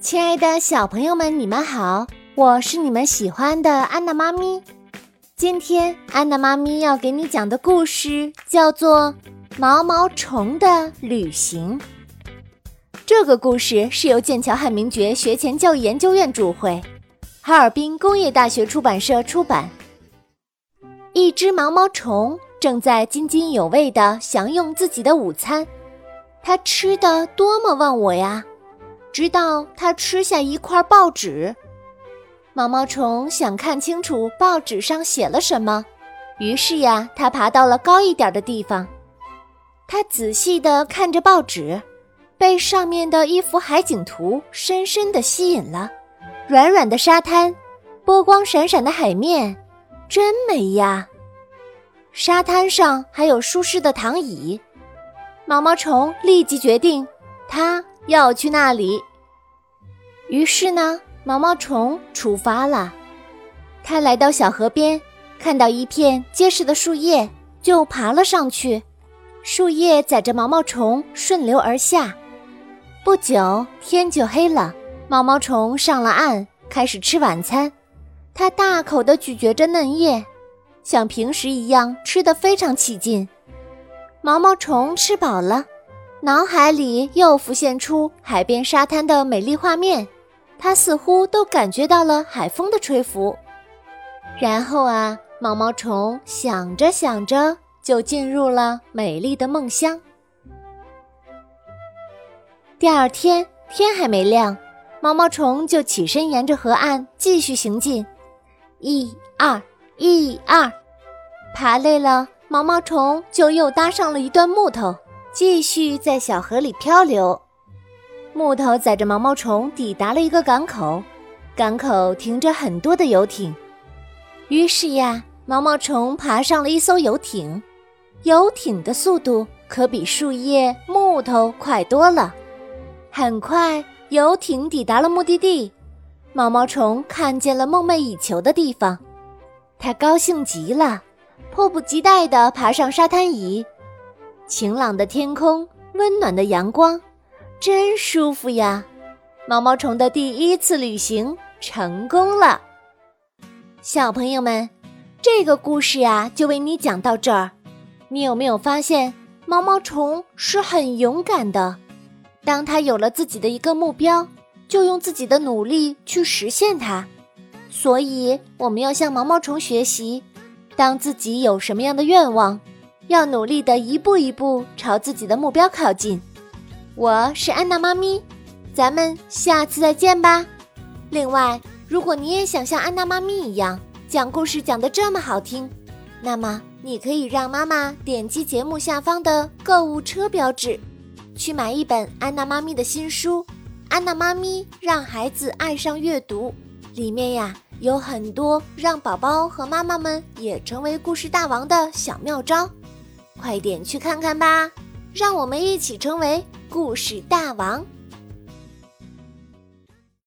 亲爱的小朋友们，你们好，我是你们喜欢的安娜妈咪。今天安娜妈咪要给你讲的故事叫做《毛毛虫的旅行》。这个故事是由剑桥汉明爵学前教育研究院主会，哈尔滨工业大学出版社出版。一只毛毛虫正在津津有味地享用自己的午餐，它吃的多么忘我呀！直到它吃下一块报纸，毛毛虫想看清楚报纸上写了什么，于是呀，它爬到了高一点的地方。它仔细地看着报纸，被上面的一幅海景图深深地吸引了。软软的沙滩，波光闪闪的海面，真美呀！沙滩上还有舒适的躺椅，毛毛虫立即决定，它。要去那里，于是呢，毛毛虫出发了。它来到小河边，看到一片结实的树叶，就爬了上去。树叶载着毛毛虫顺流而下。不久，天就黑了。毛毛虫上了岸，开始吃晚餐。它大口地咀嚼着嫩叶，像平时一样吃得非常起劲。毛毛虫吃饱了。脑海里又浮现出海边沙滩的美丽画面，它似乎都感觉到了海风的吹拂。然后啊，毛毛虫想着想着，就进入了美丽的梦乡。第二天天还没亮，毛毛虫就起身沿着河岸继续行进，一二一二，爬累了，毛毛虫就又搭上了一段木头。继续在小河里漂流，木头载着毛毛虫抵达了一个港口，港口停着很多的游艇。于是呀，毛毛虫爬上了一艘游艇，游艇的速度可比树叶、木头快多了。很快，游艇抵达了目的地，毛毛虫看见了梦寐以求的地方，它高兴极了，迫不及待地爬上沙滩椅。晴朗的天空，温暖的阳光，真舒服呀！毛毛虫的第一次旅行成功了。小朋友们，这个故事呀，就为你讲到这儿。你有没有发现，毛毛虫是很勇敢的？当他有了自己的一个目标，就用自己的努力去实现它。所以，我们要向毛毛虫学习，当自己有什么样的愿望。要努力的一步一步朝自己的目标靠近。我是安娜妈咪，咱们下次再见吧。另外，如果你也想像安娜妈咪一样讲故事讲得这么好听，那么你可以让妈妈点击节目下方的购物车标志，去买一本安娜妈咪的新书《安娜妈咪让孩子爱上阅读》，里面呀有很多让宝宝和妈妈们也成为故事大王的小妙招。快点去看看吧，让我们一起成为故事大王。